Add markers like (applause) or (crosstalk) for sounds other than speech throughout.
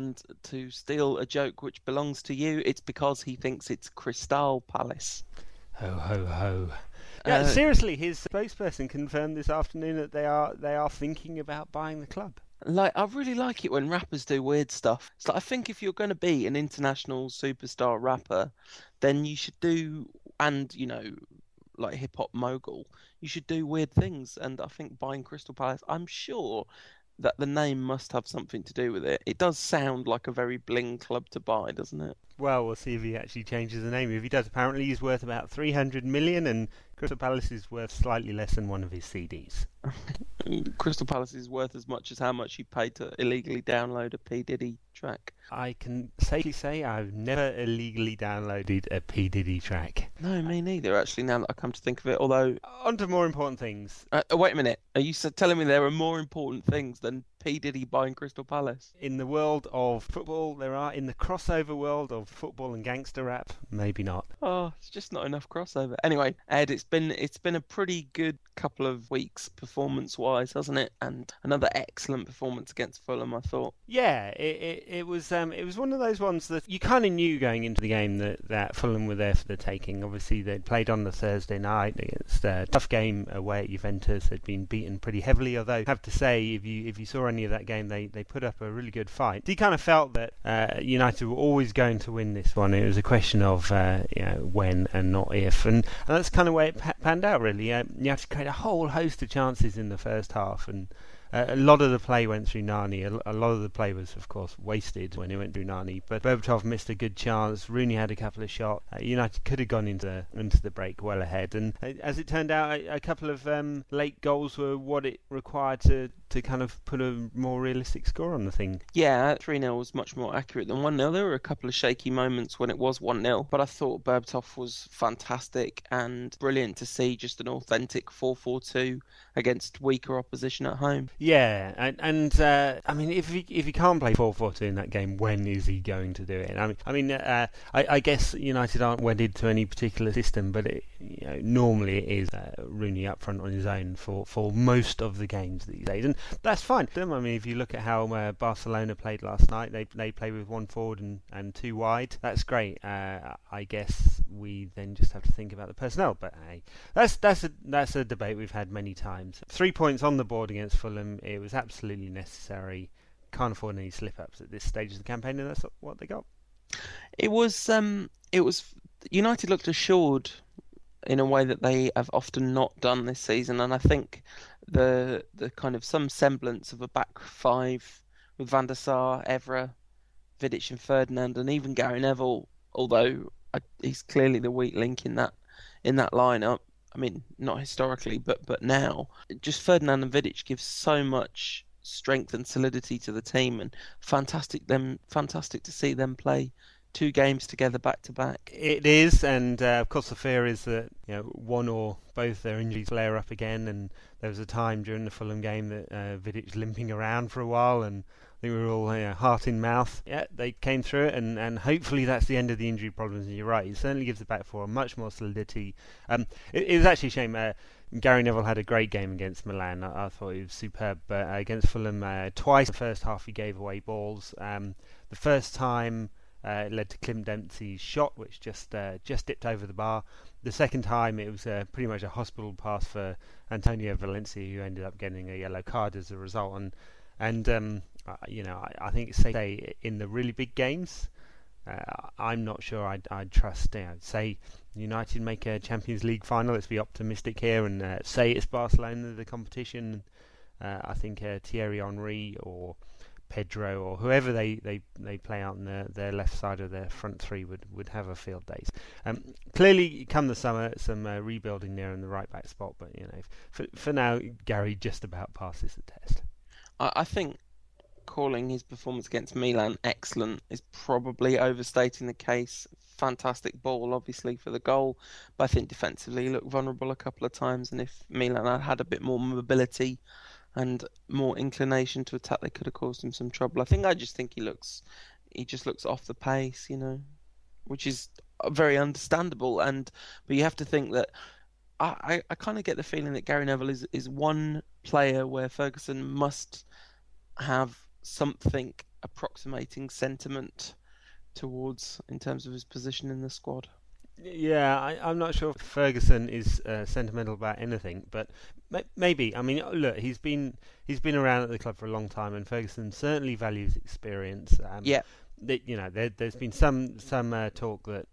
I'm all right. And to steal a joke which belongs to you, it's because he thinks it's Crystal Palace. Ho ho ho. Yeah, uh, seriously, his spokesperson confirmed this afternoon that they are they are thinking about buying the club. Like, I really like it when rappers do weird stuff. It's like I think if you're going to be an international superstar rapper, then you should do, and you know, like hip hop mogul, you should do weird things. And I think buying Crystal Palace, I'm sure that the name must have something to do with it. It does sound like a very bling club to buy, doesn't it? Well, we'll see if he actually changes the name. If he does, apparently he's worth about 300 million, and Crystal Palace is worth slightly less than one of his CDs. (laughs) Crystal Palace is worth as much as how much he paid to illegally download a P Diddy track. I can safely say I've never illegally downloaded a P Diddy track. No, me neither. Actually, now that I come to think of it, although on to more important things. Uh, wait a minute. Are you telling me there are more important things than P Diddy buying Crystal Palace? In the world of football, there are. In the crossover world of football and gangster rap, maybe not. Oh, it's just not enough crossover. Anyway, Ed, it's been it's been a pretty good couple of weeks performance wise, hasn't it? And another excellent performance against Fulham, I thought. Yeah, it it, it was um, it was one of those ones that you kind of knew going into the game that, that Fulham were there for the taking. Obviously, they'd played on the Thursday night against a tough game away at Juventus. They'd been beaten pretty heavily, although I have to say, if you if you saw any of that game, they, they put up a really good fight. You kind of felt that uh, United were always going to win this one. It was a question of uh, you know, when and not if, and, and that's kind of where it panned out. Really, uh, you have to create a whole host of chances in the first half, and a lot of the play went through Nani. A, a, lot of the play was, of course, wasted when it went through Nani. But Berbatov missed a good chance. Rooney had a couple of shots. Uh, United could have gone into into the break well ahead. And uh, as it turned out, a, a couple of um, late goals were what it required to to kind of put a more realistic score on the thing. Yeah, 3 0 was much more accurate than 1 0. There were a couple of shaky moments when it was 1 0, but I thought Berbatov was fantastic and brilliant to see just an authentic 4 4 2 against weaker opposition at home. Yeah, and, and uh, I mean, if he, if he can't play 4 4 2 in that game, when is he going to do it? I mean, I, mean, uh, I, I, guess United aren't wedded to any particular system, but it, you know, normally it is uh, Rooney up front on his own for, for most of the games these days. And that's fine. I mean, if you look at how uh, Barcelona played last night, they they play with one forward and, and two wide. That's great. Uh, I guess we then just have to think about the personnel. But hey, that's that's a that's a debate we've had many times. Three points on the board against Fulham. It was absolutely necessary. Can't afford any slip ups at this stage of the campaign, and that's what they got. It was um, it was United looked assured in a way that they have often not done this season, and I think the the kind of some semblance of a back five with Van der Sar, Evra, Vidic, and Ferdinand, and even Gary Neville, although he's clearly the weak link in that in that lineup. I mean, not historically, but but now, just Ferdinand and Vidic give so much strength and solidity to the team, and fantastic them fantastic to see them play two games together back to back. It is, and uh, of course the fear is that you know one or both their injuries flare up again. And there was a time during the Fulham game that uh, Vidic limping around for a while, and think we were all you know, heart in mouth. Yeah, they came through it, and, and hopefully that's the end of the injury problems. And you're right, it certainly gives the back four much more solidity. Um, it, it was actually a shame. Uh, Gary Neville had a great game against Milan. I, I thought he was superb, but uh, against Fulham, uh, twice in the first half he gave away balls. Um, the first time uh, it led to Clint Dempsey's shot, which just uh, just dipped over the bar. The second time, it was uh, pretty much a hospital pass for Antonio Valencia, who ended up getting a yellow card as a result. And and um, you know, I, I, think say in the really big games, uh, I'm not sure I'd, I'd trust. You know, say United make a Champions League final. Let's be optimistic here and uh, say it's Barcelona the competition. Uh, I think Thierry Henry or Pedro or whoever they, they, they play out on their, their left side of their front three would, would have a field day. Um, clearly, come the summer, some uh, rebuilding there in the right back spot, but you know, for, for now, Gary just about passes the test. I, I think calling his performance against Milan excellent is probably overstating the case. Fantastic ball, obviously, for the goal, but I think defensively he looked vulnerable a couple of times, and if Milan had had a bit more mobility and more inclination to attack, they could have caused him some trouble. I think I just think he looks, he just looks off the pace, you know, which is very understandable. And but you have to think that I, I, I kind of get the feeling that Gary Neville is is one player where Ferguson must have something approximating sentiment towards in terms of his position in the squad. Yeah, I, am not sure if Ferguson is uh, sentimental about anything, but maybe. I mean, look, he's been he's been around at the club for a long time, and Ferguson certainly values experience. Um, yeah, you know, there, has been some some uh, talk that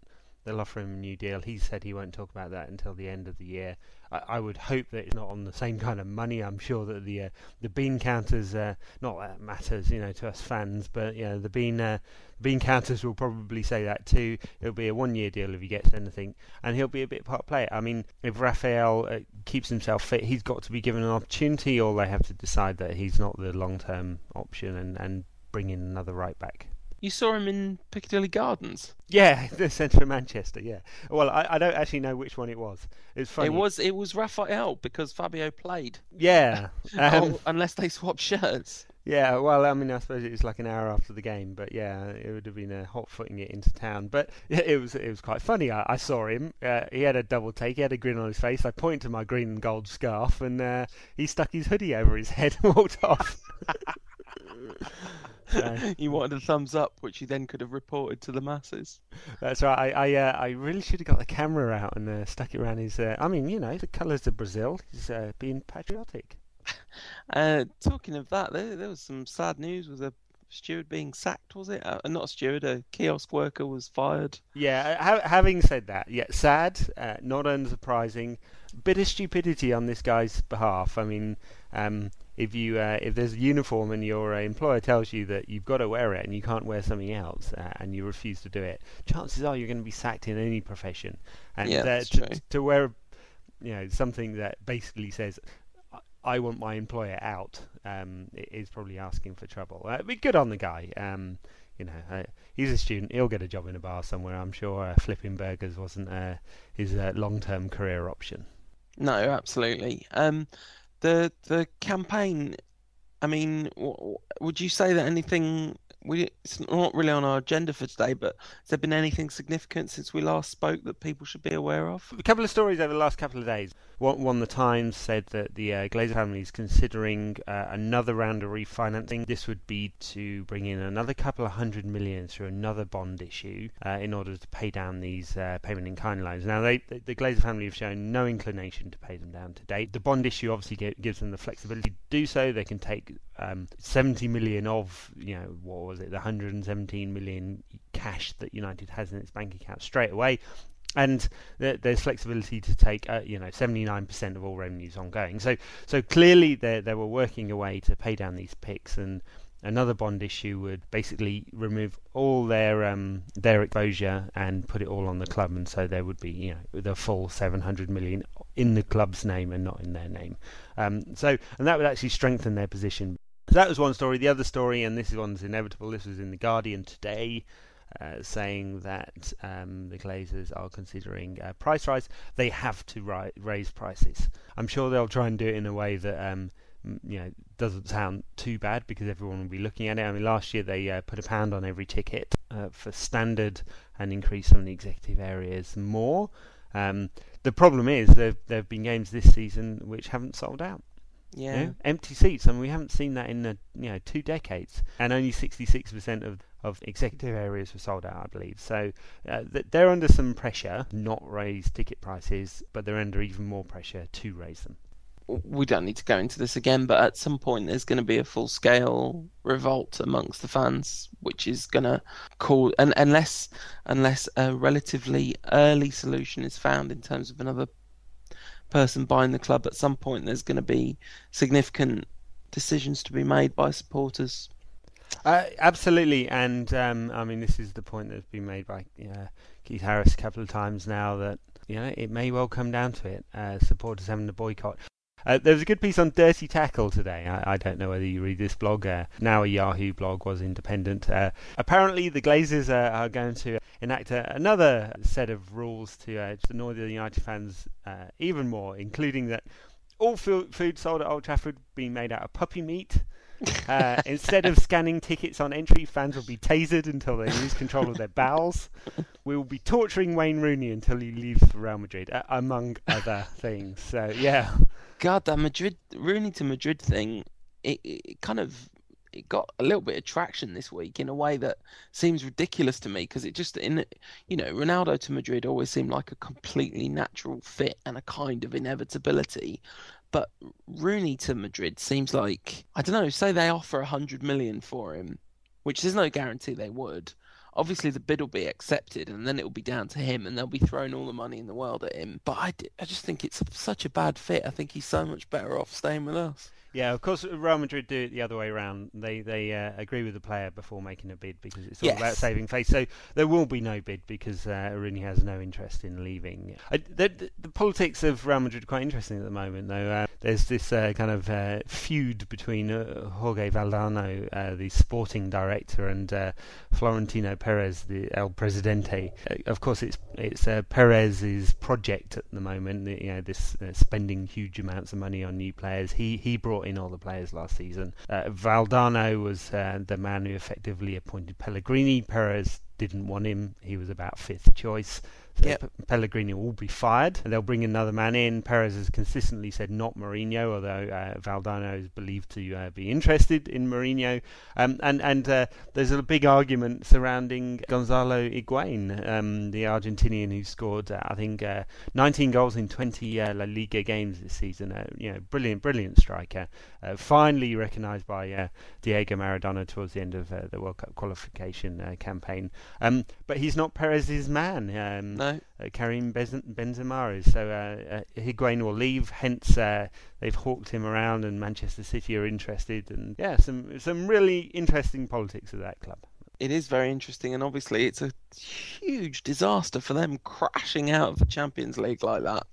they'll offer him a new deal. He said he won't talk about that until the end of the year. I, I would hope that it's not on the same kind of money. I'm sure that the uh, the bean counters, uh, not that matters, you know, to us fans, but you know, the bean uh, bean counters will probably say that too. It'll be a one year deal if he gets anything, and he'll be a bit part player. I mean, if Rafael uh, keeps himself fit, he's got to be given an opportunity, or they have to decide that he's not the long term option and and bring in another right back. You saw him in Piccadilly Gardens. Yeah, (laughs) the centre of Manchester. Yeah. Well, I, I don't actually know which one it was. It's funny. It was it was Rafael because Fabio played. Yeah. (laughs) Um, oh, unless they swapped shirts. Yeah, well, I mean, I suppose it was like an hour after the game, but yeah, it would have been a hot footing it into town. But (laughs) it was it was quite funny. I, I saw him. Uh, he had a double take. He had a grin on his face. I pointed to my green and gold scarf, and uh, he stuck his hoodie over his head and walked off. You (laughs) wanted a thumbs up, which you then could have reported to the masses. That's right. I I, uh, I really should have got the camera out and uh, stuck it around his. Uh, I mean, you know, the colours of Brazil. He's uh, being patriotic. (laughs) Uh, talking of that, there, there was some sad news with a steward being sacked. Was it? Uh, not a steward, a kiosk worker was fired. Yeah. Ha- having said that, yeah, sad, not unsurprising. Bit of stupidity on this guy's behalf. I mean. Um, if you uh, if there's a uniform and your uh, employer tells you that you've got to wear it and you can't wear something else uh, and you refuse to do it, chances are you're going to be sacked in any profession. And yeah, uh, to, to, wear, you know, something that basically says I want my employer out um, is probably asking for trouble. Uh, but good on the guy. Um, you know, uh, he's a student. He'll get a job in a bar somewhere. I'm sure uh, flipping burgers wasn't uh, his uh, long-term career option. No, absolutely. Um, the the campaign. I mean, would you say that anything? We it's not really on our agenda for today, but has there been anything significant since we last spoke that people should be aware of? A couple of stories over the last couple of days. One, one the Times said that the uh, Glazer family is considering uh, another round of refinancing. This would be to bring in another couple of hundred million through another bond issue uh, in order to pay down these uh, payment in kind loans. Now, they, the Glazer family have shown no inclination to pay them down to date. The bond issue obviously gives them the flexibility to do so. They can take um, 70 million of, you know, what was it, the 117 million cash that United has in its bank account straight away. And there's flexibility to take uh, you know 79% of all revenues ongoing. So so clearly they they were working away to pay down these PIKs, and another bond issue would basically remove all their um, their exposure and put it all on the club. And so there would be you know the full 700 million in the club's name and not in their name. Um, so and that would actually strengthen their position so that was one story the other story and this is one's inevitable this was in the Guardian today uh, saying that um, the Glazers are considering a price rise. They have to ri- raise prices. I'm sure they'll try and do it in a way that um, you know doesn't sound too bad because everyone will be looking at it. I mean, last year they uh, put a pound on every ticket uh, for standard and increased some of the executive areas more. Um, the problem is there there have been games this season which haven't sold out. Yeah. You know, empty seats. I mean, we haven't seen that in the, you know two decades, and only 66% of of executive areas were sold out, I believe. So uh, they're under some pressure, not raise ticket prices, but they're under even more pressure to raise them. We don't need to go into this again, but at some point there's going to be a full scale revolt amongst the fans, which is going to cause, and unless unless a relatively early solution is found in terms of another person buying the club, at some point there's going to be significant decisions to be made by supporters uh, absolutely, and um, I mean this is the point that's been made by uh, Keith Harris a couple of times now that you know it may well come down to it. Uh, supporters having to boycott. Uh, there was a good piece on Dirty Tackle today. I, I don't know whether you read this blog. Uh, now a Yahoo blog was independent. Uh, apparently, the Glazers are, are going to enact another set of rules to annoy the United fans even more, including that all food sold at Old Trafford being made out of puppy meat. Uh, (laughs) instead of scanning tickets on entry, fans will be tasered until they lose control of their bowels. We will be torturing Wayne Rooney until he leaves for Real Madrid, uh, among other things. So yeah. God, that Madrid Rooney to Madrid thing, it, it kind of it got a little bit of traction this week in a way that seems ridiculous to me because it just in you know Ronaldo to Madrid always seemed like a completely natural fit and a kind of inevitability but Rooney to Madrid seems like I don't know say they offer 100 million for him which there's no guarantee they would obviously the bid will be accepted and then it will be down to him and they'll be throwing all the money in the world at him. But I, I just think it's such a bad fit. I think he's so much better off staying with us yeah, of course, Real Madrid do it the other way around. They they uh, agree with the player before making a bid because it's all Yes. about saving face. So there will be no bid because uh, Rooney has no interest in leaving. Uh, the, the, the politics of Real Madrid are quite interesting at the moment, though. Uh, there's this uh, kind of uh, feud between uh, Jorge Valdano, uh, the sporting director, and uh, Florentino Perez, the El Presidente. Uh, of course, it's it's uh, Perez's project at the moment. You know, this uh, spending huge amounts of money on new players. He he brought in all the players last season. Uh, Valdano was uh, the man who effectively appointed Pellegrini. Perez didn't want him. He was about fifth choice. Yep. Pellegrini will be fired, and they'll bring another man in. Perez has consistently said not Mourinho, although uh, Valdano is believed to uh, be interested in Mourinho. Um, and and uh, there's a big argument surrounding Gonzalo Higuain, um, the Argentinian who scored, uh, I think, uh, 19 goals in 20 uh, La Liga games this season. Uh, you know, brilliant, brilliant striker. Uh, finally recognised by uh, Diego Maradona towards the end of uh, the World Cup qualification uh, campaign. Um, but he's not Perez's man. Um, uh, Karim Benzema is. So uh, uh, Higuain will leave. Hence, uh, they've hawked him around, and Manchester City are interested. And yeah, some some really interesting politics of that club. it is very interesting, and obviously it's a huge disaster for them crashing out of the Champions League like that.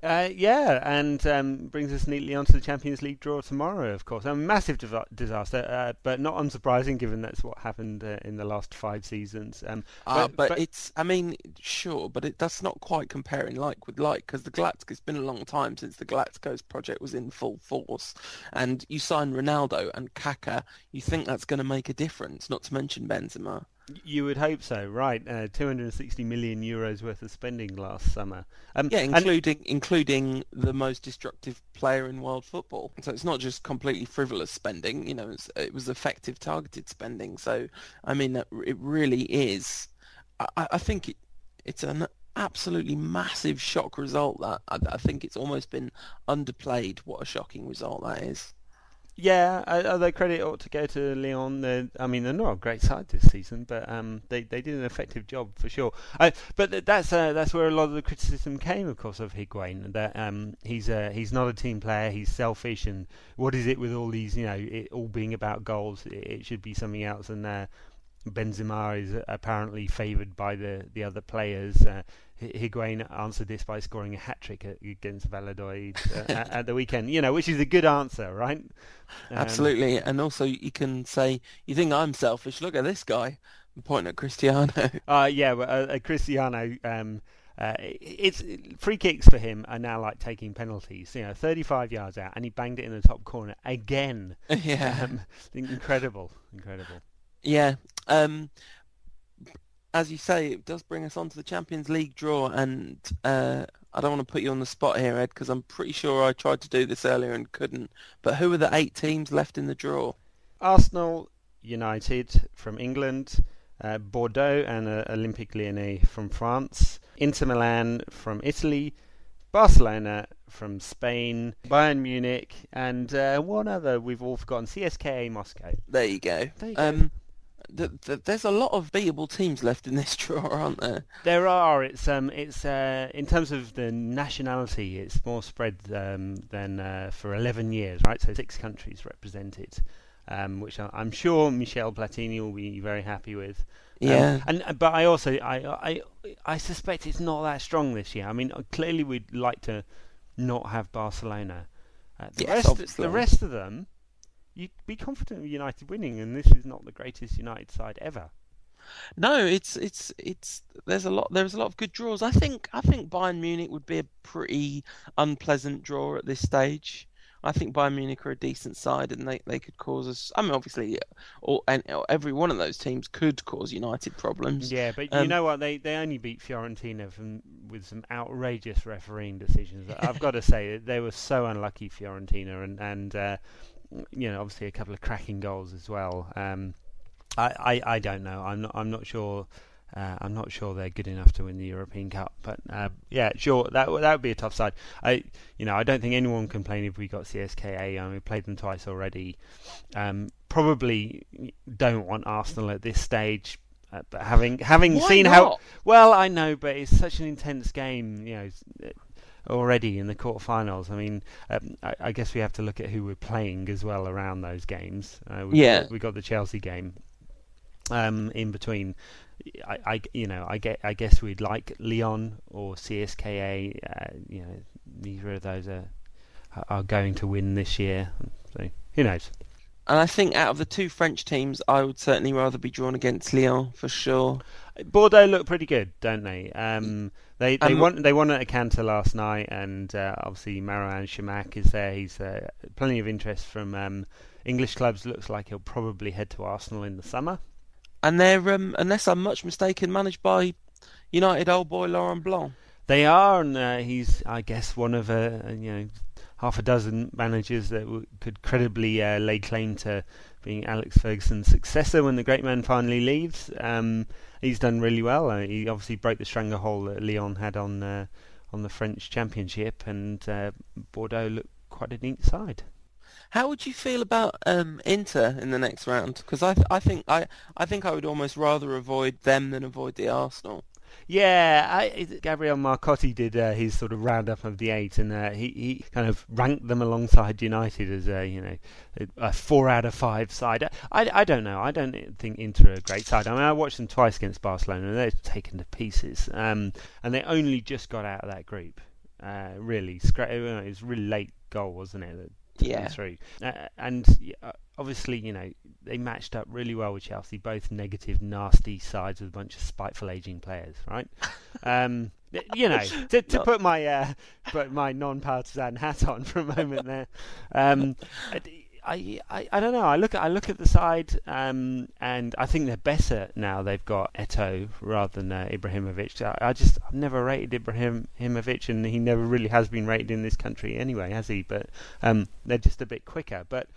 Uh, yeah, and um, brings us neatly onto the Champions League draw tomorrow. Of course, a massive div- disaster, uh, but not unsurprising given that's what happened uh, in the last five seasons. Um, Uh, But- but, but- it's, I mean, sure, but it, that's not quite comparing like with like because the Galacticos, it's been a long time since the Galacticos project was in full force, and you sign Ronaldo and Kaká, you think that's going to make a difference. Not to mention Benzema. You would hope so, right? Uh, 260 million euros worth of spending last summer. Um, Yeah, and- including including the most destructive player in world football. So it's not just completely frivolous spending. You know, it was effective, targeted spending. So I mean, it really is. I, I I think it, it's an absolutely massive shock result. That I, I think it's almost been underplayed. What a shocking result that is. Yeah, although credit ought to go to Leon. They're, I mean, they're not a great side this season, but um, they they did an effective job for sure. Uh, but that's uh, that's where a lot of the criticism came, of course, of Higuain. That um, he's uh, he's not a team player. He's selfish, and what is it with all these? You know, it all being about goals. It, it should be something else. And uh, Benzema is apparently favoured by the the other players. Uh, Higuain answered this by scoring a hat trick against Valladolid uh, (laughs) at, at the weekend. You know, which is a good answer, right? Um, Absolutely, and also you can say you think I'm selfish. Look at this guy. I'm pointing at Cristiano. (laughs) Uh, yeah, well, uh, uh, Cristiano. Um, uh, it's free kicks for him are now like taking penalties. You know, 35 yards out, and he banged it in the top corner again. (laughs) yeah. Um, incredible, incredible. Yeah. Um, as you say, it does bring us on to the Champions League draw, and uh, I don't want to put you on the spot here, Ed, because I'm pretty sure I tried to do this earlier and couldn't. But who are the eight teams left in the draw? Arsenal, United from England, uh, Bordeaux and uh, Olympique Lyonnais from France, Inter Milan from Italy, Barcelona from Spain, Bayern Munich, and uh, one other we've all forgotten, CSKA Moscow. There you go. There you go. Um, th- th- there's a lot of beatable teams left in this (laughs) draw, aren't there? There are. It's um. It's uh. In terms of the nationality, it's more spread um than uh, for 11 years, right? So six countries represented, um, which I- I'm sure Michel Platini will be very happy with. Um, Yeah. and uh, but I also I I I suspect it's not that strong this year. I mean, uh, clearly we'd like to not have Barcelona. Uh, the Yes, rest obviously. the rest of them, you'd be confident of United winning, and this is not the greatest United side ever. No, it's it's it's there's a lot there's a lot of good draws. I think I think Bayern Munich would be a pretty unpleasant draw at this stage. I think Bayern Munich are a decent side, and they, they could cause us. I mean, obviously, all and every one of those teams could cause United problems. Yeah, but you Um, know what? They they only beat Fiorentina from, with some outrageous refereeing decisions. I've got to say they were so unlucky, Fiorentina, and and uh, you know, obviously a couple of cracking goals as well. Um, I, I, I don't know. I'm not I'm not sure. Uh, I'm not sure they're good enough to win the European Cup, but uh, yeah, sure that that would be a tough side. I you know I don't think anyone can complain if we got CSKA. I mean, we played them twice already. Um, probably don't want Arsenal at this stage. Uh, but having having Why seen not? how well I know, but it's such an intense game. You know, already in the quarterfinals. I mean, um, I, I, guess we have to look at who we're playing as well around those games. Uh, we yeah, got, we got the Chelsea game um, in between. I, I, you know, I get, I guess we'd like Leon or CSKA. Uh, you know, neither of those are are going to win this year. So who knows? And I think out of the two French teams, I would certainly rather be drawn against Lyon for sure. Bordeaux look pretty good, don't they? Um, they they um, won they won at Acanto last night, and uh, obviously Marouane Chamakh is there. He's uh, plenty of interest from um, English clubs. Looks like he'll probably head to Arsenal in the summer. And they're, um, unless I'm much mistaken, managed by United old boy Laurent Blanc. They are, and uh, he's, I guess, one of a, you know half a dozen managers that w- could credibly uh, lay claim to being Alex Ferguson's successor when the great man finally leaves. Um, he's done really well. Uh, he obviously broke the stranglehold that Lyon had on uh, on the French Championship, and uh, Bordeaux looked quite a neat side. How would you feel about um, Inter in the next round? Because I, th- I think I, I think I would almost rather avoid them than avoid the Arsenal. Yeah, I, Gabriele Marcotti did uh, his sort of roundup of the eight, and uh, he he kind of ranked them alongside United as a you know a four out of five side. I, I don't know. I don't think Inter are a great side. I mean, I watched them twice against Barcelona, and they're taken to pieces. Um, and they only just got out of that group. Uh, really, it was a really late goal, wasn't it? yeah. through. Uh, and obviously, you know, they matched up really well with Chelsea, both negative, nasty sides with a bunch of spiteful aging players, right? (laughs) um, you know, to, to put my uh, put my non-partisan hat on for a moment there. Um, I, I, I don't know. I look at I look at the side, um, and I think they're better now. They've got Eto'o rather than uh, Ibrahimovic. I, I, just I've never rated Ibrahimovic, and he never really has been rated in this country anyway, has he? But um, they're just a bit quicker. But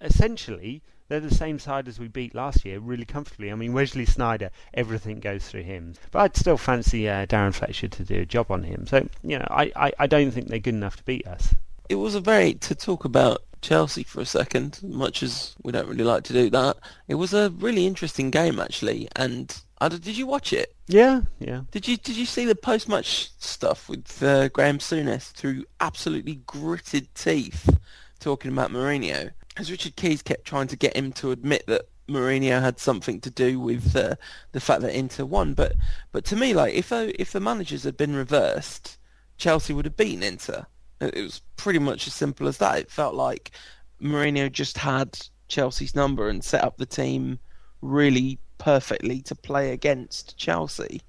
essentially, they're the same side as we beat last year, really comfortably. I mean, Wesley Sneijder, everything goes through him. But I'd still fancy uh, Darren Fletcher to do a job on him. So you know, I, I, I don't think they're good enough to beat us. It was a very to talk about Chelsea for a second, much as we don't really like to do that. It was a really interesting game actually, and did you watch it? Yeah, yeah. Did you did you see the post match stuff with uh, Graham Souness through absolutely gritted teeth talking about Mourinho? As Richard Keys kept trying to get him to admit that Mourinho had something to do with uh, the fact that Inter won, but but to me, like if uh, if the managers had been reversed, Chelsea would have beaten Inter. It was pretty much as simple as that. It felt like Mourinho just had Chelsea's number and set up the team really perfectly to play against Chelsea.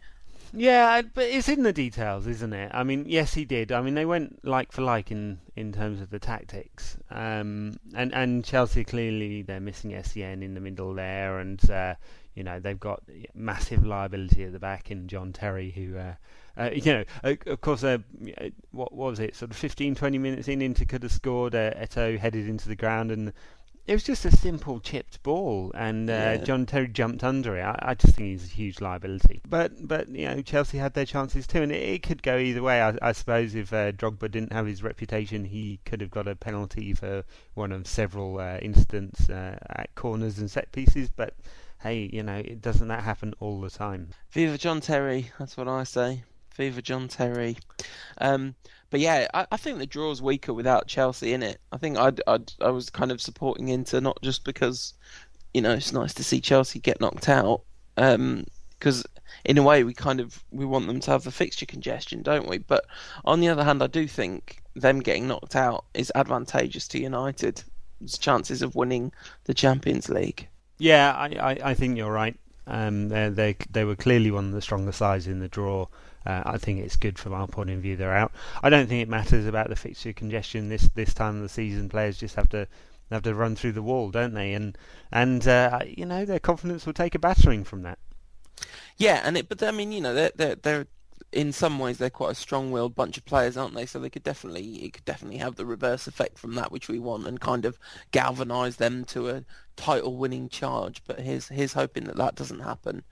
Yeah, but it's in the details, isn't it? I mean, yes, he did. I mean, they went like for like in, in terms of the tactics, um, and and Chelsea clearly they're missing Essien in the middle there, and uh, you know they've got massive liability at the back in John Terry, who uh, uh, you know, of course, uh, what, was it? Sort of 15, 20 minutes in, Inter could have scored. Uh, Eto'o headed into the ground, and it was just a simple chipped ball, and uh, yeah. John Terry jumped under it. I, I, just think he's a huge liability. But but you know, Chelsea had their chances too, and it, it could go either way. I, I suppose if uh, Drogba didn't have his reputation, he could have got a penalty for one of several uh, incidents uh, at corners and set pieces. But hey, you know, it doesn't that happen all the time? Viva John Terry. That's what I say. Viva John Terry. Um, but yeah, I, I, think the draw's weaker without Chelsea in it. I think I'd, I'd, i was kind of supporting Inter not just because you know it's nice to see Chelsea get knocked out, because um, in a way we kind of we want them to have the fixture congestion, don't we? But on the other hand, I do think them getting knocked out is advantageous to United's chances of winning the Champions League. Yeah, I, I, I think you're right. Um, they they they were clearly one of the stronger sides in the draw. Uh, I think it's good from our point of view. They're out. I don't think it matters about the fixture congestion this this time of the season. Players just have to have to run through the wall, don't they? And and uh, you know their confidence will take a battering from that. Yeah, and it, but I mean, you know, they're they're, they're in some ways they're quite a strong-willed bunch of players, aren't they? So they could definitely it could definitely have the reverse effect from that which we want and kind of galvanise them to a title-winning charge. But here's here's hoping that that doesn't happen.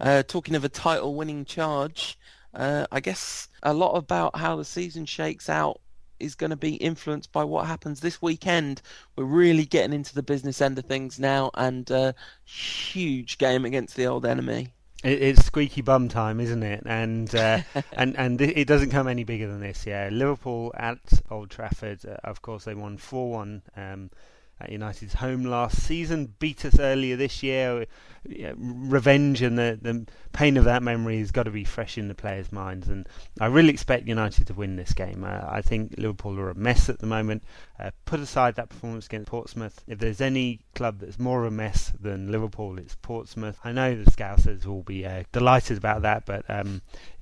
Uh, talking of a title-winning charge, uh, I guess a lot about how the season shakes out is going to be influenced by what happens this weekend. We're really getting into the business end of things now, and uh, huge game against the old enemy. It, it's squeaky bum time, isn't it? And uh, (laughs) and and it doesn't come any bigger than this. Yeah, Liverpool at Old Trafford. Uh, of course, they won four one. At United's home last season, beat us earlier this year. Revenge and the, the pain of that memory has got to be fresh in the players' minds. And I really expect United to win this game. Uh, I think Liverpool are a mess at the moment. Uh, put aside that performance against Portsmouth, if there's any club that's more of a mess than Liverpool, it's Portsmouth. I know the Scousers will be uh, delighted about that, but um,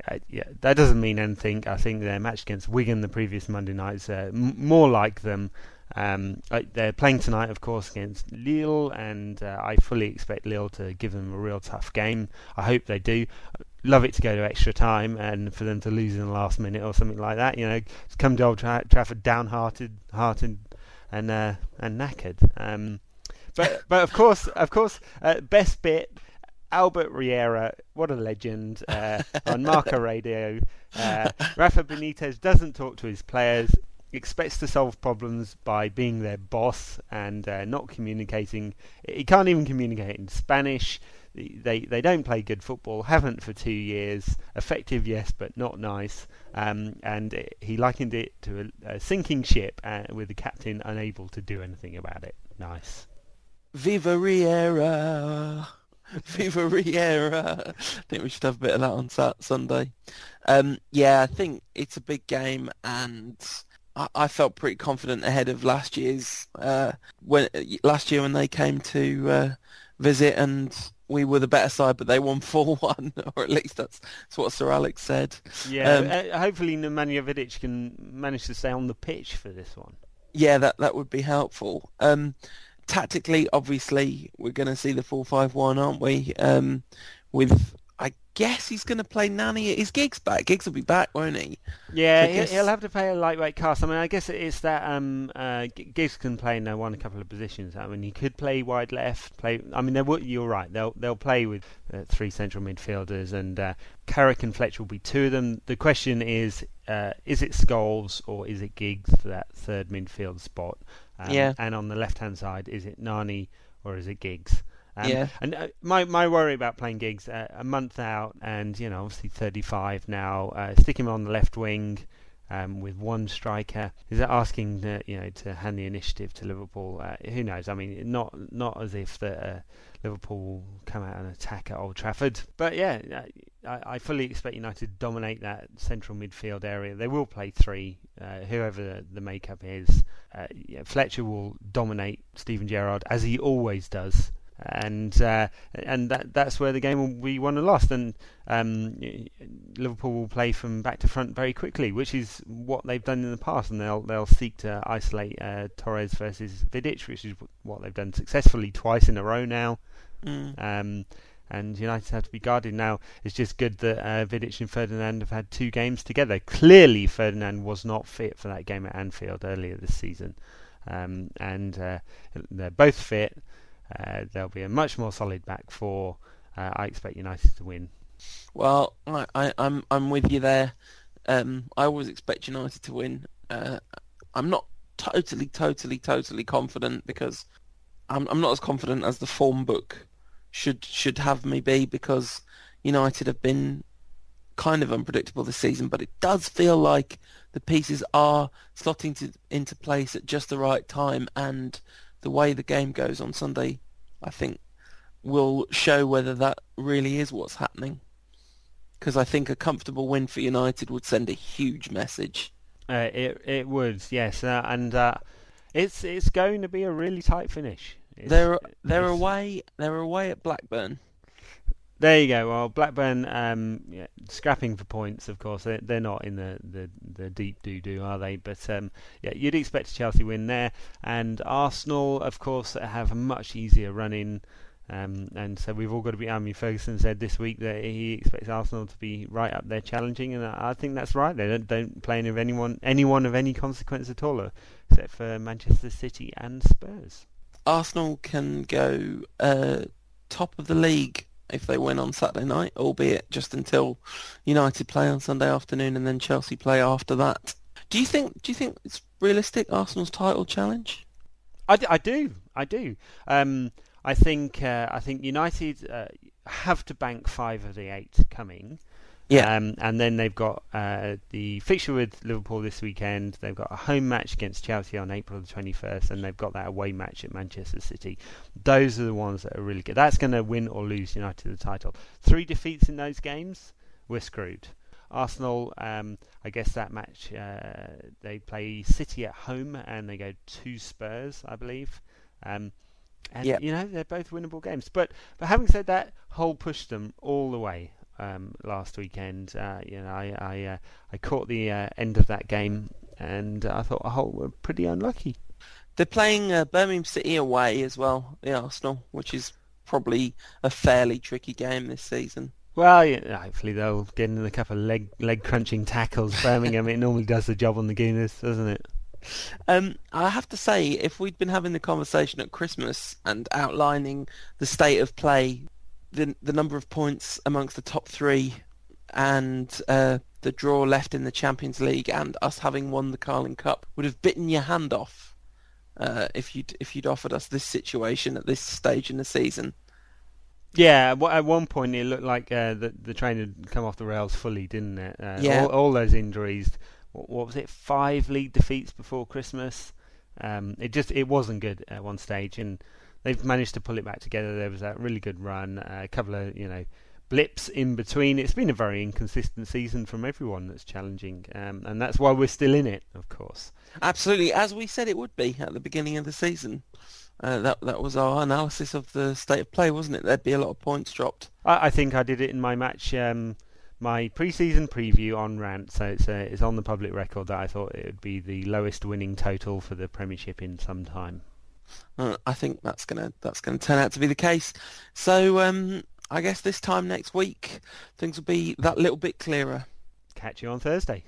uh, yeah, that doesn't mean anything. I think their match against Wigan the previous Monday night is uh, m- more like them. Um, they're playing tonight, of course, against Lille, and uh, I fully expect Lille to give them a real tough game. I hope they do. Love it to go to extra time and for them to lose in the last minute or something like that. You know, come to Old Tra- Trafford downhearted, hearted, and uh, and knackered. Um, but (laughs) but of course, of course, uh, best bit. Albert Riera, what a legend, uh, on Marca (laughs) Radio. Uh, Rafa Benitez doesn't talk to his players expects to solve problems by being their boss and uh, not communicating. He can't even communicate in Spanish. They they don't play good football. Haven't for two years. Effective, yes, but not nice. Um, and he likened it to a, a sinking ship uh, with the captain unable to do anything about it. Nice. Viva Riera. Viva Riera. I think we should have a bit of that on Sunday. Um, yeah, I think it's a big game and I, I felt pretty confident ahead of last year's uh, when last year when they came to uh, visit and we were the better side, but they won (laughs) four one, or at least that's, that's what Sir Alex said. Yeah, um, uh, hopefully Nemanja Vidic can manage to stay on the pitch for this one. Yeah, that that would be helpful. Um, tactically, obviously, we're going to see the four five one, aren't we? Um, with guess he's going to play Nani. His gig's back. Giggs will be back, won't he? Yeah, so guess... he'll have to play a lightweight cast. I mean, I guess it's that um, uh, Giggs can play in one a couple of positions. I mean, he could play wide left. Play. I mean, you're right. They'll they'll play with uh, three central midfielders, and uh, Carrick and Fletcher will be two of them. The question is, uh, is it Scholes or is it Giggs for that third midfield spot? Um, yeah. And on the left hand side, is it Nani or is it Giggs? Um, yeah. And uh, my my worry about playing Giggs uh, a month out, and you know, obviously 35 now, uh, stick him on the left wing. Um, with one striker, is that asking the, you know to hand the initiative to Liverpool? Uh, who knows? I mean, not not as if the uh, Liverpool will come out and attack at Old Trafford, but yeah, uh, I, I, fully expect United to dominate that central midfield area. They will play three, whoever the makeup is. Yeah, Fletcher will dominate Steven Gerrard as he always does and uh, and that that's where the game will be won and lost. And um, Liverpool will play from back to front very quickly, which is what they've done in the past, and they'll they'll seek to isolate uh, Torres versus Vidic, which is what they've done successfully twice in a row now. Mm. Um, and United have to be guarded now. It's just good that uh, Vidic and Ferdinand have had two games together. Clearly, Ferdinand was not fit for that game at Anfield earlier this season, um, and uh, they're both fit. Uh, there'll be a much more solid back four. Uh, I expect United to win. Well, I, am I'm, I'm with you there. Um, I always expect United to win. Uh, I'm not totally, totally, totally confident because I'm I'm not as confident as the form book should should have me be because United have been kind of unpredictable this season, but it does feel like the pieces are slotting to, into place at just the right time and the way the game goes on Sunday, I think, will show whether that really is what's happening. Because I think a comfortable win for United would send a huge message. Uh, it it would, yes, uh, and uh, it's it's going to be a really tight finish. It's, they're they're away they're away at Blackburn. There you go. Well, Blackburn um, yeah, scrapping for points, of course. They're, they're not in the, the, the deep doo doo, are they? But um, yeah, you'd expect a Chelsea win there. And Arsenal, of course, have a much easier run in Um, and so we've all got to be. I mean, Ferguson said this week that he expects Arsenal to be right up there challenging, and I think that's right. They don't, don't play any of anyone, anyone of any consequence at all, except for Manchester City and Spurs. Arsenal can go uh, top of the league if they win on Saturday night, albeit just until United play on Sunday afternoon and then Chelsea play after that. Do you think? Do you think it's realistic Arsenal's title challenge? I, I do. I do. Um, I think uh, I think United uh, have to bank five of the eight coming. Yeah. Um, and then they've got uh, the fixture with Liverpool this weekend. They've got a home match against Chelsea on April the 21st, and they've got that away match at Manchester City. Those are the ones that are really good. That's going to win or lose United the title. Three defeats in those games, we're screwed. Arsenal, um, I guess that match uh, they play City at home and they go to Spurs, I believe. Um, and Yep. you know they're both winnable games. But but having said that, Hull pushed them all the way um, last weekend. Uh, you know I I, uh, I caught the uh, end of that game and I thought Hull were pretty unlucky. They're playing uh, Birmingham City away as well, the Arsenal, which is probably a fairly tricky game this season. Well, yeah, hopefully they'll get in a couple of leg leg crunching tackles. Birmingham, it normally does the job on the Gooners, doesn't it? Um, I have to say, if we'd been having the conversation at Christmas and outlining the state of play, the the number of points amongst the top three, and uh, the draw left in the Champions League, and us having won the Carling Cup, would have bitten your hand off uh, if you'd if you'd offered us this situation at this stage in the season. Yeah, at one- point it looked like uh, the the train had come off the rails fully, didn't it? Uh, Yeah. All, all those injuries. What, what was it? Five league defeats before Christmas. Um, it just it wasn't good at one stage, and they've managed to pull it back together. There was that really good run, uh, a couple of you know blips in between. It's been a very inconsistent season from everyone that's challenging, um, and that's why we're still in it, of course. Absolutely, as we said it would be at the beginning of the season. Uh, that that was our analysis of the state of play, wasn't it? There'd be a lot of points dropped. I, I think I did it in my match, um, my pre-season preview on Rant. So it's uh, it's on the public record that I thought it would be the lowest winning total for the Premiership in some time. Uh, I think that's gonna that's gonna turn out to be the case. So um, I guess this time next week things will be that little bit clearer. Catch you on Thursday.